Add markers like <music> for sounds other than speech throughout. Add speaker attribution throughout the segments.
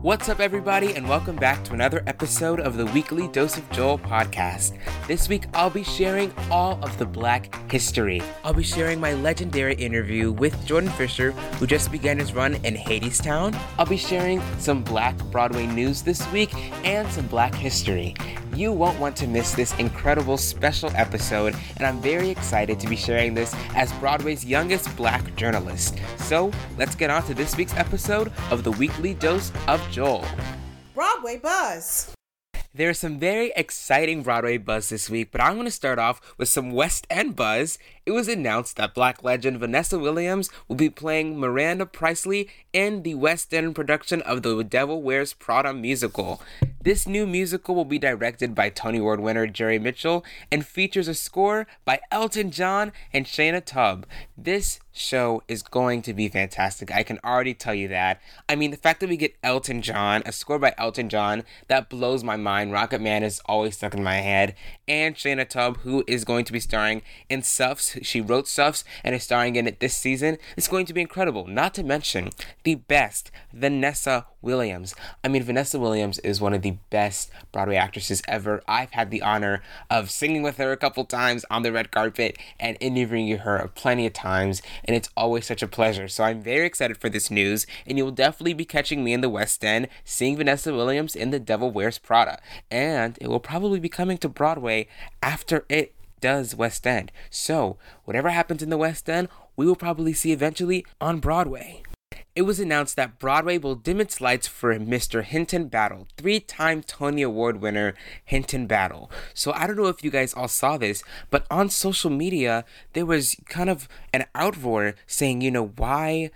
Speaker 1: What's up, everybody, and welcome back to another episode of the weekly Dose of Joel podcast. This week, I'll be sharing all of the Black history. I'll be sharing my legendary interview with Jordan Fisher, who just began his run in Hadestown. I'll be sharing some Black Broadway news this week and some Black history. You won't want to miss this incredible special episode, and I'm very excited to be sharing this as Broadway's youngest Black journalist. So, let's get on to this week's episode of the weekly Dose of Joel.
Speaker 2: Broadway Buzz.
Speaker 1: There's some very exciting Broadway buzz this week, but I'm going to start off with some West End buzz. It was announced that Black legend Vanessa Williams will be playing Miranda Priestly in the West End production of the Devil Wears Prada musical. This new musical will be directed by Tony Award winner Jerry Mitchell and features a score by Elton John and Shaina Taub. This show is going to be fantastic. I can already tell you that. I mean, the fact that we get Elton John, a score by Elton John, that blows my mind. Rocket Man is always stuck in my head. And Shaina Taub, who is going to be starring in Suffs. She wrote Suffs and is starring in it this season. It's going to be incredible. Not to mention the best, Vanessa Williams. I mean, Vanessa Williams is one of the best Broadway actresses ever. I've had the honor of singing with her a couple times on the red carpet and interviewing her plenty of times, and it's always such a pleasure. So I'm very excited for this news, and you will definitely be catching me in the West End seeing Vanessa Williams in The Devil Wears Prada. And it will probably be coming to Broadway after it does West End. So, whatever happens in the West End, we will probably see eventually on Broadway it was announced that Broadway will dim its lights for Mr. Hinton Battle, three time Tony Award winner Hinton Battle. So I don't know if you guys all saw this, but on social media, there was kind of an outroar saying, you know, why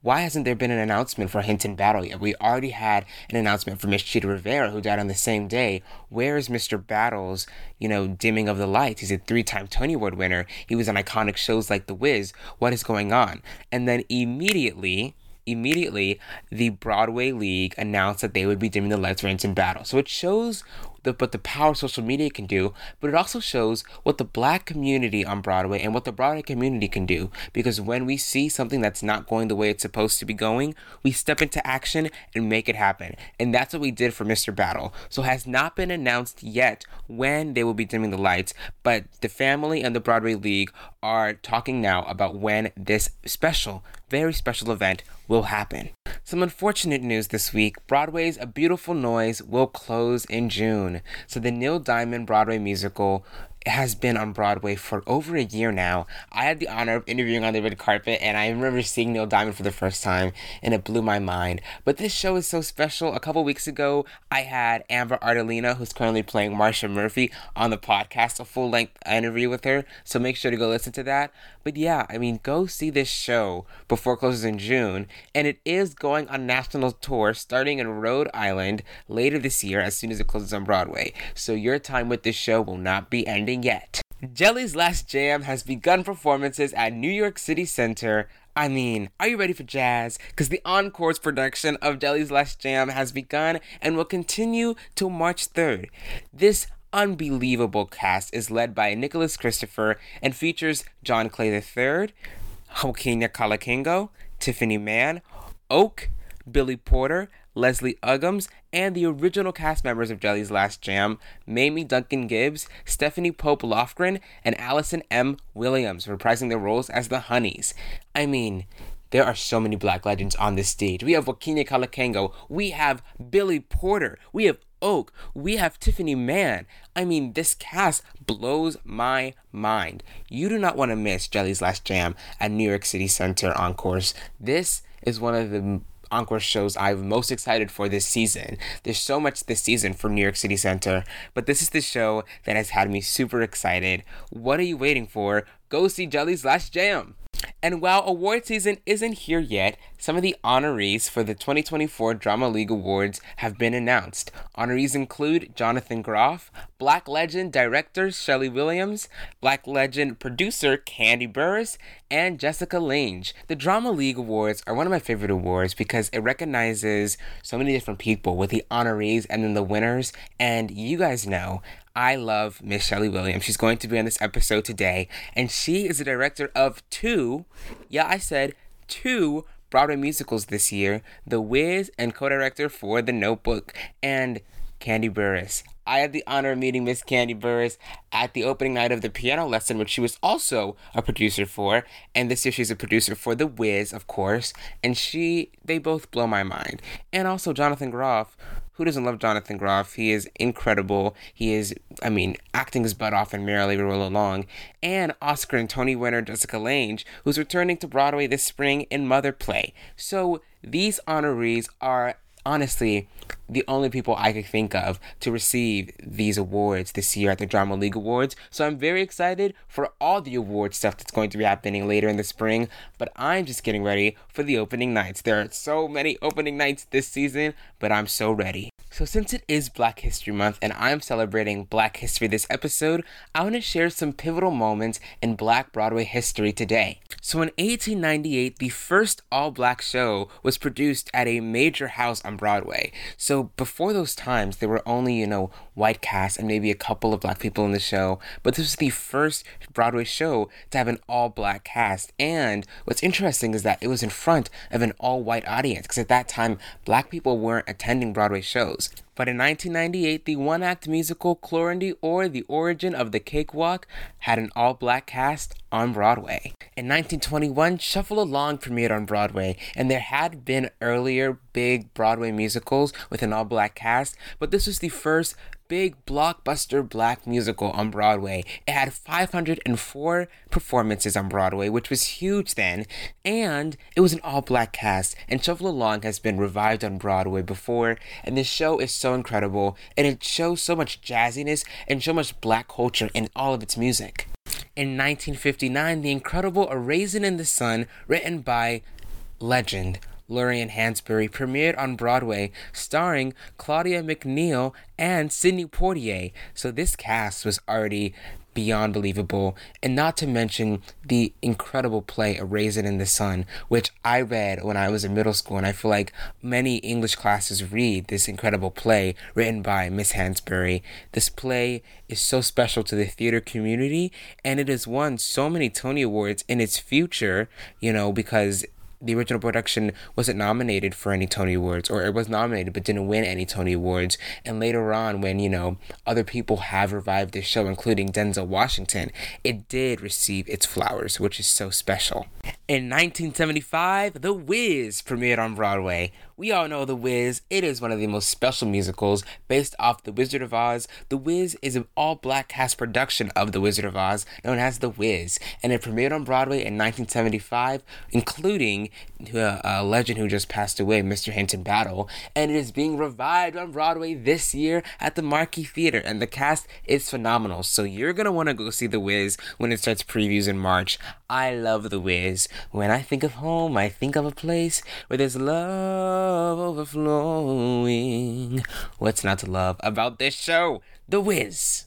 Speaker 1: why hasn't there been an announcement for Hinton Battle yet? We already had an announcement for Miss Chita Rivera, who died on the same day. Where is Mr. Battle's, you know, dimming of the lights? He's a three-time Tony Award winner. He was on iconic shows like The Wiz. What is going on? And then immediately, immediately the Broadway League announced that they would be dimming the lights for Hinton Battle. So it shows the, what the power social media can do, but it also shows what the black community on Broadway and what the Broadway community can do. Because when we see something that's not going the way it's supposed to be going, we step into action and make it happen. And that's what we did for Mr. Battle. So has not been announced yet when they will be dimming the lights, but the family and the Broadway League are talking now about when this special, very special event will happen. Some unfortunate news this week Broadway's A Beautiful Noise will close in June. So the Neil Diamond Broadway musical has been on Broadway for over a year now. I had the honor of interviewing on the red carpet, and I remember seeing Neil Diamond for the first time, and it blew my mind. But this show is so special. A couple weeks ago, I had Amber Ardolino, who's currently playing Marcia Murphy, on the podcast, a full length interview with her. So make sure to go listen to that. But yeah, I mean, go see this show before it closes in June, and it is going on national tour starting in Rhode Island later this year as soon as it closes on Broadway. So your time with this show will not be ending yet. Jelly's Last Jam has begun performances at New York City Center. I mean, are you ready for jazz? Because the Encore's production of Jelly's Last Jam has begun and will continue till March 3rd. This unbelievable cast is led by Nicholas Christopher and features John Clay III, Joaquina Kalukango, Tiffany Mann, Oak, Billy Porter, Leslie Uggams, and the original cast members of Jelly's Last Jam, Mamie Duncan Gibbs, Stephanie Pope Lofgren, and Allison M. Williams, reprising their roles as the Honeys. I mean, there are so many black legends on this stage. We have Joaquina Kalukango, we have Billy Porter, we have Oak, we have Tiffany Mann. I mean, this cast blows my mind. You do not want to miss Jelly's Last Jam at New York City Center Encores. This is one of the encore shows I'm most excited for this season. There's so much this season for New York City Center, but this is the show that has had me super excited. What are you waiting for? Go see Jelly's Last Jam. And while award season isn't here yet, some of the honorees for the 2024 Drama League Awards have been announced. Honorees include Jonathan Groff, Black Legend director Schele Williams, Black Legend producer Kandi Burruss, and Jessica Lange. The Drama League Awards are one of my favorite awards because it recognizes so many different people with the honorees and then the winners. And you guys know I love Miss Schele Williams. She's going to be on this episode today, and she is the director of two, yeah, I said two Broadway musicals this year The Wiz and co director for The Notebook, and Kandi Burruss. I had the honor of meeting Miss Kandi Burruss at the opening night of the piano lesson, which she was also a producer for. And this year she's a producer for The Wiz, of course. And she, they both blow my mind. And also Jonathan Groff, who doesn't love Jonathan Groff? He is incredible. He is, I mean, acting his butt off in Merrily We Roll Along. And Oscar and Tony winner Jessica Lange, who's returning to Broadway this spring in Mother Play. So these honorees are honestly the only people I could think of to receive these awards this year at the Drama League Awards. So I'm very excited for all the award stuff that's going to be happening later in the spring. But I'm just getting ready for the opening nights. There are so many opening nights this season, but I'm so ready. So, since it is Black History Month and I'm celebrating Black history this episode, I want to share some pivotal moments in Black Broadway history today. So, in 1898, the first all black show was produced at a major house on Broadway. So, before those times, there were only, you know, white cast and maybe a couple of black people in the show, but this was the first Broadway show to have an all black cast. And what's interesting is that it was in front of an all white audience because at that time, black people weren't attending Broadway shows. But in 1998, the one act musical Clorindy or The Origin of the Cakewalk had an all black cast on Broadway. In 1921, Shuffle Along premiered on Broadway, and there had been earlier big Broadway musicals with an all black cast, but this was the first big blockbuster black musical on Broadway. It had 504 performances on Broadway, which was huge then, and it was an all black cast. And Shuffle Along has been revived on Broadway before, and this show is so incredible, and it shows so much jazziness and so much black culture in all of its music. In 1959, the incredible A Raisin in the Sun, written by legend Lorraine Hansberry premiered on Broadway, starring Claudia McNeil and Sidney Poitier. So this cast was already beyond believable, and not to mention the incredible play A Raisin in the Sun, which I read when I was in middle school, and I feel like many English classes read this incredible play written by Miss Hansberry. This play is so special to the theater community, and it has won so many Tony Awards in its future, you know, because the original production wasn't nominated for any Tony Awards, or it was nominated but didn't win any Tony Awards. And later on, when you know other people have revived this show, including Denzel Washington, it did receive its flowers, which is so special. In 1975, The Wiz premiered on Broadway. We all know The Wiz. It is one of the most special musicals based off The Wizard of Oz. The Wiz is an all black cast production of The Wizard of Oz known as The Wiz, and it premiered on Broadway in 1975, including uh, a legend who just passed away, Mr. Hinton Battle, and it is being revived on Broadway this year at the Marquis Theater, and the cast is phenomenal. So you're gonna want to go see The Wiz when it starts previews in March. I love The Wiz. When I think of home, I think of a place where there's love overflowing. What's not to love about this show? The Wiz.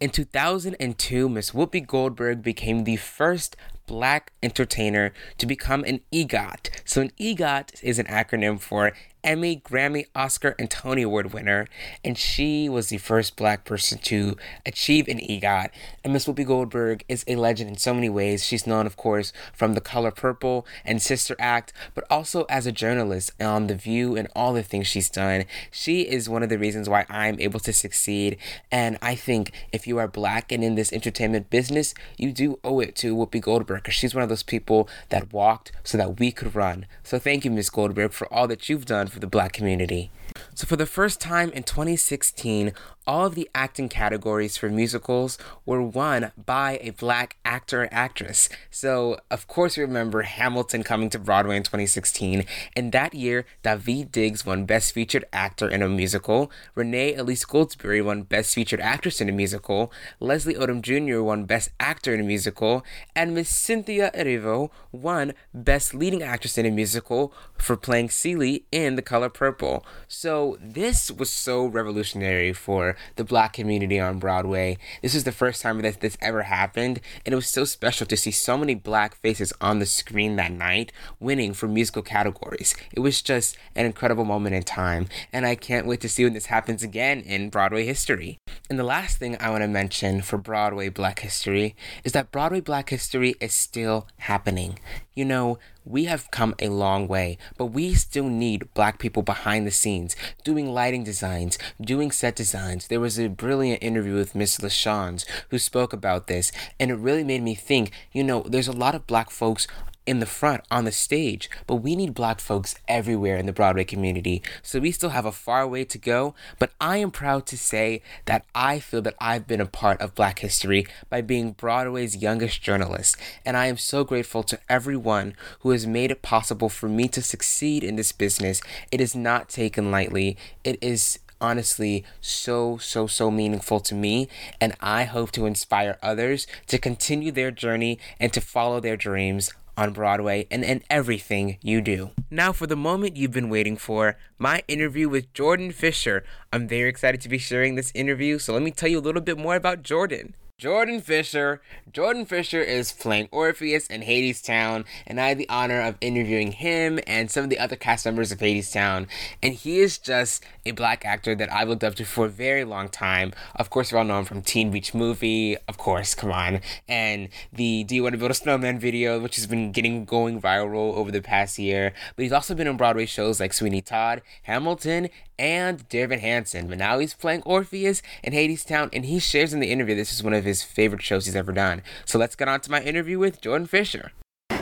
Speaker 1: In 2002, Miss Whoopi Goldberg became the first black entertainer to become an EGOT. So, an EGOT is an acronym for Emmy, Grammy, Oscar, and Tony Award winner, and she was the first black person to achieve an EGOT. And Miss Whoopi Goldberg is a legend in so many ways. She's known, of course, from The Color Purple and Sister Act, but also as a journalist on The View and all the things she's done. She is one of the reasons why I'm able to succeed. And I think if you are black and in this entertainment business, you do owe it to Whoopi Goldberg because she's one of those people that walked so that we could run. So thank you, Miss Goldberg, for all that you've done for the black community. So, for the first time in 2016, all of the acting categories for musicals were won by a black actor or actress. So, of course, we remember Hamilton coming to Broadway in 2016, and that year, Daveed Diggs won Best Featured Actor in a Musical, Renee Elise Goldsberry won Best Featured Actress in a Musical, Leslie Odom Jr. won Best Actor in a Musical, and Miss Cynthia Erivo won Best Leading Actress in a Musical for playing Celie in The Color Purple. So, this was so revolutionary for the black community on Broadway. This is the first time that this ever happened, and it was so special to see so many black faces on the screen that night winning for musical categories. It was just an incredible moment in time, and I can't wait to see when this happens again in Broadway history. And the last thing I want to mention for Broadway Black History is that Broadway Black History is still happening. You know, we have come a long way, but we still need black people behind the scenes, doing lighting designs, doing set designs. There was a brilliant interview with Miss LaChanze who spoke about this, and it really made me think, you know, there's a lot of black folks in the front on the stage, but we need black folks everywhere in the Broadway community. So we still have a far way to go, but I am proud to say that I feel that I've been a part of black history by being Broadway's youngest journalist, and I am so grateful to everyone who has made it possible for me to succeed in this business. It is not taken lightly. It is honestly so, so, so meaningful to me. And I hope to inspire others to continue their journey and to follow their dreams on Broadway and in everything you do. Now, for the moment you've been waiting for, my interview with Jordan Fisher. I'm very excited to be sharing this interview, so let me tell you a little bit more about Jordan. Jordan Fisher. Jordan Fisher is playing Orpheus in Hadestown, and I had the honor of interviewing him and some of the other cast members of Hadestown. And he is just a black actor that I've looked up to for a very long time. Of course, we all know him from Teen Beach Movie, of course, come on, and the Do You Want to Build a Snowman video, which has been getting going viral over the past year. But he's also been on Broadway shows like Sweeney Todd, Hamilton, and Dear Evan Hansen. But now he's playing Orpheus in Hadestown, and he shares in the interview this is one of his favorite shows he's ever done. So let's get on to my interview with Jordan Fisher.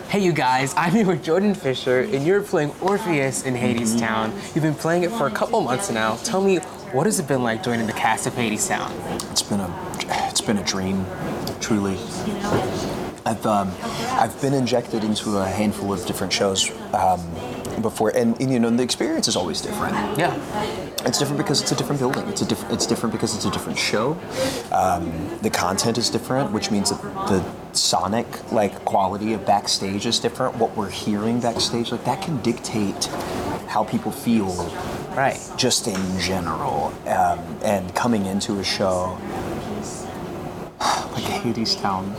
Speaker 1: Hey, you guys, I'm here with Jordan Fisher, and you're playing Orpheus in Hadestown. You've been playing it for a couple months now. Tell me, what has it been like joining the cast of Hadestown?
Speaker 3: It's been a, it's been a dream, truly. I've um, I've been injected into a handful of different shows um, before, and, and, you know the experience is always different.
Speaker 1: Yeah,
Speaker 3: it's different because it's a different building. It's a different. It's different because it's a different show. Um, the content is different, which means that the sonic like quality of backstage is different. What we're hearing backstage, like that can dictate how people feel.
Speaker 1: Right.
Speaker 3: Just in general, um, and coming into a show <sighs> like Hadestown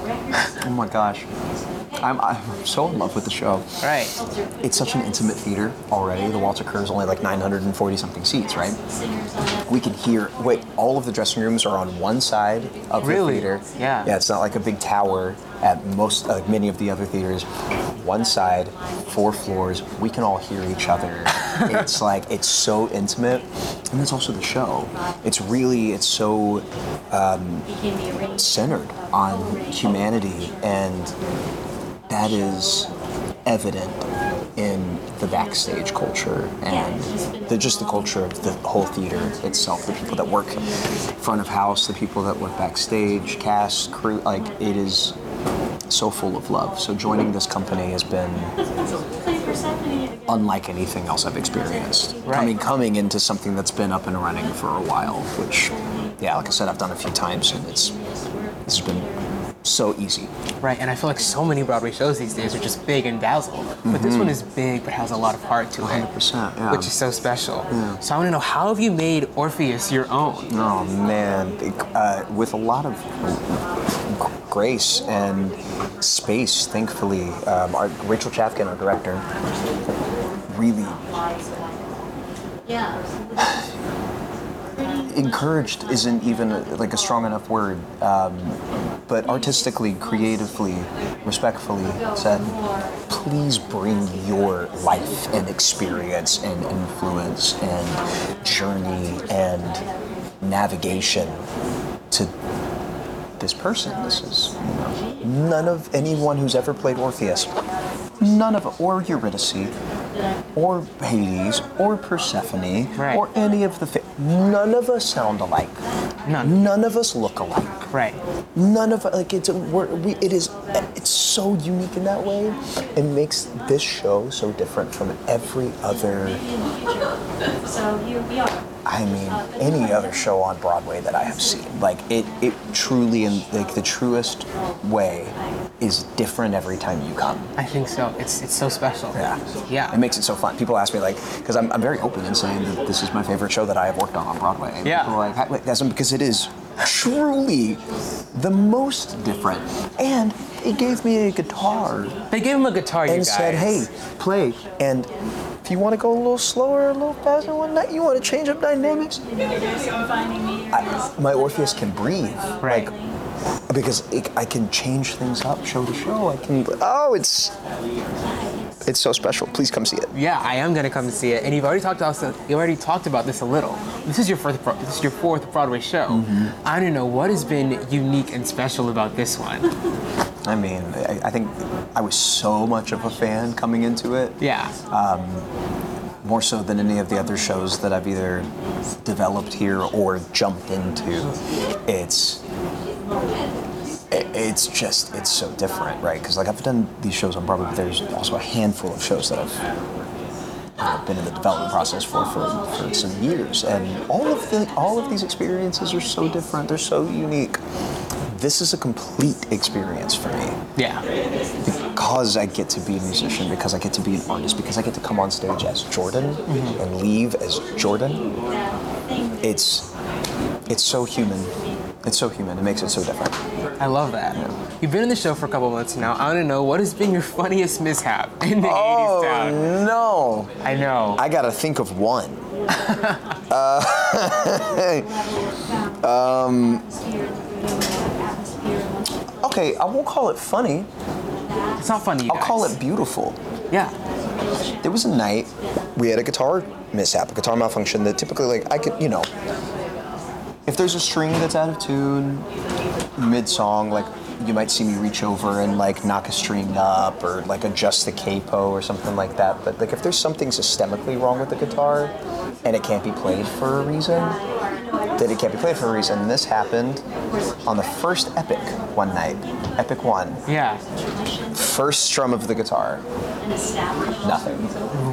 Speaker 3: <laughs> Oh my gosh. I'm, I'm so in love with the show.
Speaker 1: Right.
Speaker 3: It's such an intimate theater already. The Walter Kerr is only like 940 something seats, right? We can hear. Wait, all of the dressing rooms are on one side of
Speaker 1: Really?
Speaker 3: the theater.
Speaker 1: Yeah.
Speaker 3: Yeah, it's not like a big tower at most, like many of the other theaters. One side, four floors. We can all hear each other. <laughs> it's like it's so intimate, and that's also the show. It's really, it's so um, centered on humanity and that is evident in the backstage culture and the, just the culture of the whole theater itself the people that work front of house the people that work backstage cast crew like it is so full of love so joining this company has been unlike anything else I've experienced.
Speaker 1: Right.
Speaker 3: Coming coming into something that's been up and running for a while, which yeah, like I said, I've done a few times and it's this has been so easy.
Speaker 1: Right, and I feel like so many Broadway shows these days are just big and dazzle. But this one is big but has a lot of heart to it.
Speaker 3: 100%, yeah.
Speaker 1: Which is so special. So I want to know how have you made Orpheus your own?
Speaker 3: Oh man, uh, with a lot of grace and space, thankfully. Um, our, Rachel Chavkin, our director, really encouraged isn't even like a strong enough word, um, but artistically, creatively, respectfully said, please bring your life and experience and influence and journey and navigation to this person. This is none of anyone who's ever played Orpheus, none of or Eurydice, or Hades, or Persephone,
Speaker 1: Right.
Speaker 3: or any of the. Fa- none of us sound alike.
Speaker 4: None.
Speaker 3: None of us look alike.
Speaker 4: Right.
Speaker 3: None of like it's we're, we, it is it's so unique in that way. It makes this show so different from every other. I mean, any other show on Broadway that I have seen. Like it, it truly in like the truest way is different every time you come.
Speaker 4: I think so. It's it's so special.
Speaker 3: Yeah.
Speaker 4: Yeah.
Speaker 3: It makes it so fun. People ask me like, because I'm, I'm very open in saying that this is my favorite show that I have worked on on Broadway. And
Speaker 4: Yeah.
Speaker 3: People are like, "How- like, that's because it is truly the most different. And they gave me a guitar
Speaker 4: They gave him a guitar, you
Speaker 3: and
Speaker 4: guys.
Speaker 3: said, hey, play. And if you want to go a little slower, a little faster one night, you want to change up dynamics, I, my Orpheus can breathe.
Speaker 4: Right.
Speaker 3: Like, because it, I can change things up show to show. I can. Oh, it's it's so special. Please come see it.
Speaker 4: Yeah, I am gonna come and see it. And you've already talked about you already talked about this a little. This is your fourth this is your fourth Broadway show.
Speaker 3: Mm-hmm.
Speaker 4: I don't know what has been unique and special about this one.
Speaker 3: I mean, I, I think I was so much of a fan coming into it.
Speaker 4: Yeah.
Speaker 3: Um, more so than any of the other shows that I've either developed here or jumped into. It's it's just it's so different, right? Because like I've done these shows on Broadway, but there's also a handful of shows that I've been in the development process for, for for some years, and all of the all of these experiences are so different. They're so unique. This is a complete experience for me
Speaker 4: yeah.
Speaker 3: because I get to be a musician, because I get to be an artist, because I get to come on stage as Jordan mm-hmm. and leave as Jordan. It's it's so human. It's so human. It makes it so different.
Speaker 4: I love that. You've been in the show for a couple months now. I want to know what has been your funniest mishap in the Hadestown.
Speaker 3: Oh no!
Speaker 4: I know.
Speaker 3: I gotta think of one. Uh, <laughs> um, okay, I won't call it funny.
Speaker 4: it's not funny.
Speaker 3: I'll
Speaker 4: guys.
Speaker 3: call it beautiful.
Speaker 4: Yeah.
Speaker 3: There was a night we had a guitar mishap, a guitar malfunction that typically, like, I could, you know, if there's a string that's out of tune mid song, like, you might see me reach over and like knock a string up or like adjust the capo or something like that. But like if there's something systemically wrong with the guitar and it can't be played for a reason, then it can't be played for a reason. This happened on the first epic one night, epic one,
Speaker 4: Yeah.
Speaker 3: first strum of the guitar. Nothing.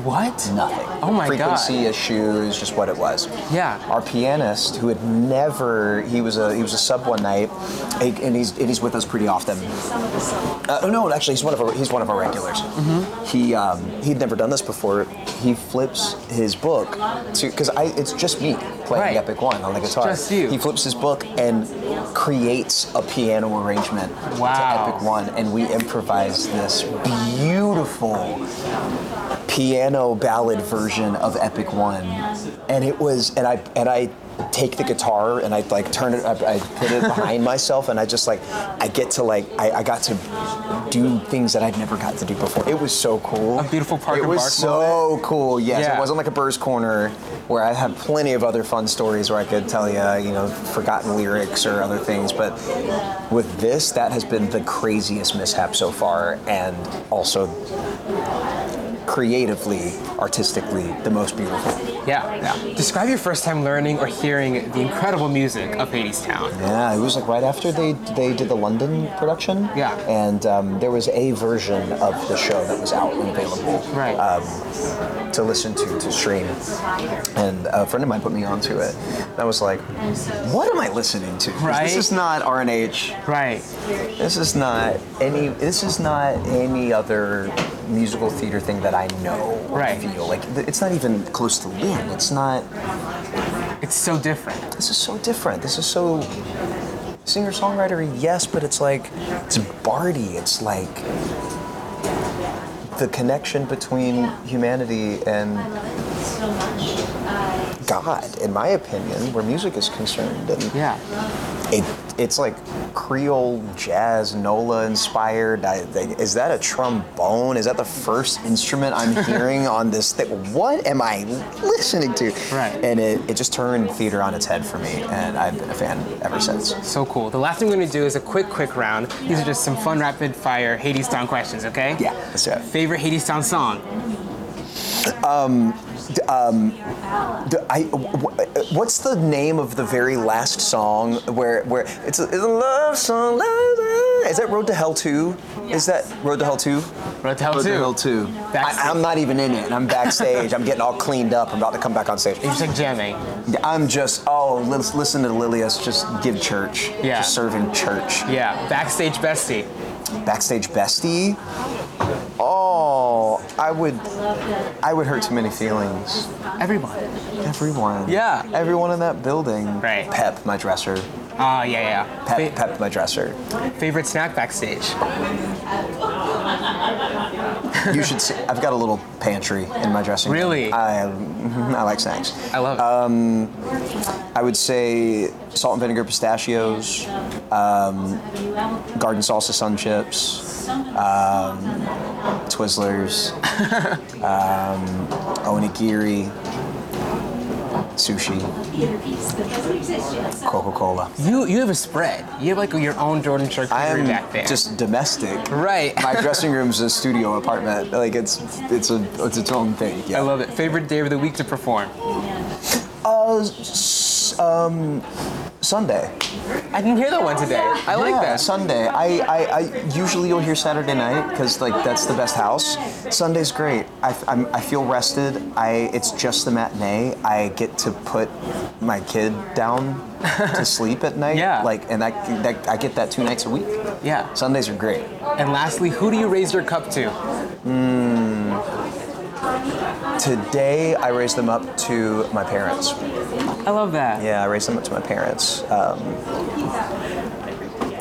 Speaker 4: What?
Speaker 3: Nothing.
Speaker 4: Oh my
Speaker 3: Frequency
Speaker 4: god.
Speaker 3: issue is just what it was.
Speaker 4: Yeah.
Speaker 3: Our pianist, who had never, he was a he was a sub one night, and he's and he's with us pretty often. Uh, oh no, actually, he's one of our he's one of our regulars.
Speaker 4: Mm-hmm.
Speaker 3: He um, he'd never done this before. He flips his book to because I it's just me playing
Speaker 4: Right.
Speaker 3: Epic One on the guitar.
Speaker 4: Just you.
Speaker 3: He flips his book and creates a piano arrangement
Speaker 4: Wow.
Speaker 3: to Epic One, and we improvise this beautiful piano ballad version of Epic One, and it was, and I and I take the guitar and I like turn it, I, I put it behind myself, and I just like I get to like I, I got to do things that I'd never got to do before. It was so cool.
Speaker 4: A beautiful Parker
Speaker 3: It was
Speaker 4: Bark
Speaker 3: so cool. Yes,
Speaker 4: Yeah.
Speaker 3: it wasn't like a Burrs Corner where I have plenty of other fun stories where I could tell you, you know, forgotten lyrics or other things, but with this, that has been the craziest mishap so far, and also creatively, artistically, the most beautiful.
Speaker 4: Yeah. Yeah. Describe your first time learning or hearing the incredible music of Hadestown.
Speaker 3: Yeah, it was like right after they they did the London production.
Speaker 4: Yeah.
Speaker 3: and um, there was a version of the show that was out and available.
Speaker 4: Right.
Speaker 3: Um, to listen to to stream, and a friend of mine put me onto it. And I was like, "What am I listening to?
Speaker 4: Right.
Speaker 3: This is not RNH.
Speaker 4: Right.
Speaker 3: This is not any. This is not any other musical theater thing that I know. or
Speaker 4: Right.
Speaker 3: Feel like it's not even close to Lynn. It's not.
Speaker 4: It's so different.
Speaker 3: This is so different. This is so singer songwriter, yes, but it's like it's Barty. It's like the connection between humanity and God, in my opinion, where music is concerned. And
Speaker 4: Yeah.
Speaker 3: it, it's like Creole jazz, NOLA inspired. I, they- is that a trombone? Is that the first instrument I'm <laughs> hearing on this thing? What am I listening to?
Speaker 4: Right.
Speaker 3: And it, it just turned theater on its head for me, and I've been a fan ever since.
Speaker 4: So cool. The last thing we're gonna do is a quick, quick round. These are just some fun, rapid fire Hadestown questions, okay?
Speaker 3: Yeah, let's do it.
Speaker 4: Favorite Hadestown song?
Speaker 3: Um, d- um, d- I, wh- what's the name of the very last song where where it's a, it's a love song? Love, love. Is that Road to Hell 2? Is that Road to Hell 2?
Speaker 4: Road to Hell
Speaker 3: Road
Speaker 4: 2.
Speaker 3: to Hell 2. I, I'm not even in it. I'm backstage. I'm getting all cleaned up. I'm about to come back on stage.
Speaker 4: You're just like jamming.
Speaker 3: I'm just, oh, lis- listen to Lillias just give church.
Speaker 4: Yeah.
Speaker 3: Just serving church.
Speaker 4: Yeah, backstage bestie.
Speaker 3: Backstage bestie. I would, I would hurt too many feelings.
Speaker 4: Everyone.
Speaker 3: Everyone.
Speaker 4: Yeah.
Speaker 3: Everyone in that building.
Speaker 4: Right.
Speaker 3: Pep, my dresser.
Speaker 4: Ah, yeah, yeah.
Speaker 3: Pep,
Speaker 4: Fa-
Speaker 3: Pep, my dresser.
Speaker 4: favorite snack backstage.
Speaker 3: You should see. I've got a little pantry in my dressing room.
Speaker 4: Really?
Speaker 3: I, mhm, I like snacks.
Speaker 4: I love it.
Speaker 3: Um, I would say salt and vinegar pistachios, um, garden salsa sun chips, um, Twizzlers, <laughs> um, onigiri, sushi, Coca-Cola.
Speaker 4: you you have a spread. You have like your own Jordan
Speaker 3: I'm
Speaker 4: back there.
Speaker 3: just domestic.
Speaker 4: Right.
Speaker 3: My <laughs> dressing room's a studio apartment. Like it's it's a it's its own thing. Yeah.
Speaker 4: I love it. Favorite day of the week to perform.
Speaker 3: Uh, s- um, Sunday.
Speaker 4: I didn't hear that one today. I like
Speaker 3: yeah,
Speaker 4: that.
Speaker 3: Sunday. I, I, I usually you'll hear Saturday night because like that's the best house. Sunday's great. I, I'm, I feel rested. I it's just the matinee. I get to put my kid down to <laughs> sleep at night.
Speaker 4: Yeah.
Speaker 3: Like and I that, I get that two nights a week.
Speaker 4: Yeah.
Speaker 3: Sundays are great.
Speaker 4: And lastly, who do you raise your cup to?
Speaker 3: Mm, Today I raised them up to my parents.
Speaker 4: I love that.
Speaker 3: Yeah, I raised them up to my parents. Um,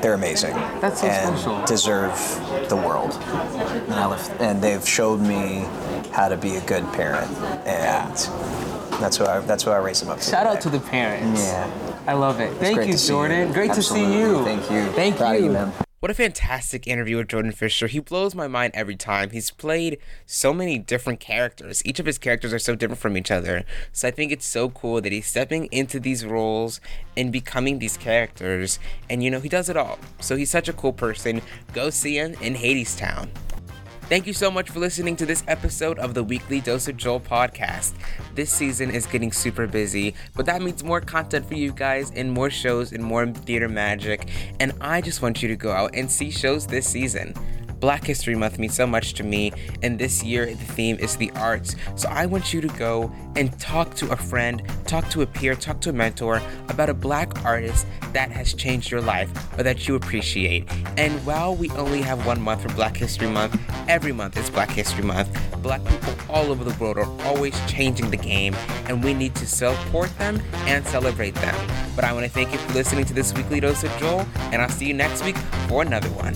Speaker 3: they're amazing.
Speaker 4: That's so
Speaker 3: and
Speaker 4: special.
Speaker 3: Deserve the world. And, live, and they've showed me how to be a good parent, and that's who I that's who I raised them up to.
Speaker 4: Shout out to the parents.
Speaker 3: Yeah.
Speaker 4: I love it. Thank
Speaker 3: great
Speaker 4: you, Jordan.
Speaker 3: you.
Speaker 4: Great
Speaker 3: Absolutely.
Speaker 4: to see you.
Speaker 3: Thank you.
Speaker 4: Thank
Speaker 3: Proud
Speaker 4: you,
Speaker 3: man.
Speaker 1: What a fantastic interview with Jordan Fisher. He blows my mind every time. He's played so many different characters. Each of his characters are so different from each other. So I think it's so cool that he's stepping into these roles and becoming these characters. And you know, he does it all. So he's such a cool person. Go see him in Hadestown. Thank you so much for listening to this episode of the Weekly Dose of Joel podcast. This season is getting super busy, but that means more content for you guys and more shows and more theater magic. And I just want you to go out and see shows this season. Black History Month means so much to me, and this year the theme is the arts. So I want you to go and talk to a friend, talk to a peer, talk to a mentor about a black artist that has changed your life or that you appreciate. And while we only have one month for Black History Month, every month is Black History Month. Black people all over the world are always changing the game, and we need to support them and celebrate them. But I want to thank you for listening to this weekly dose of Joel, and I'll see you next week for another one.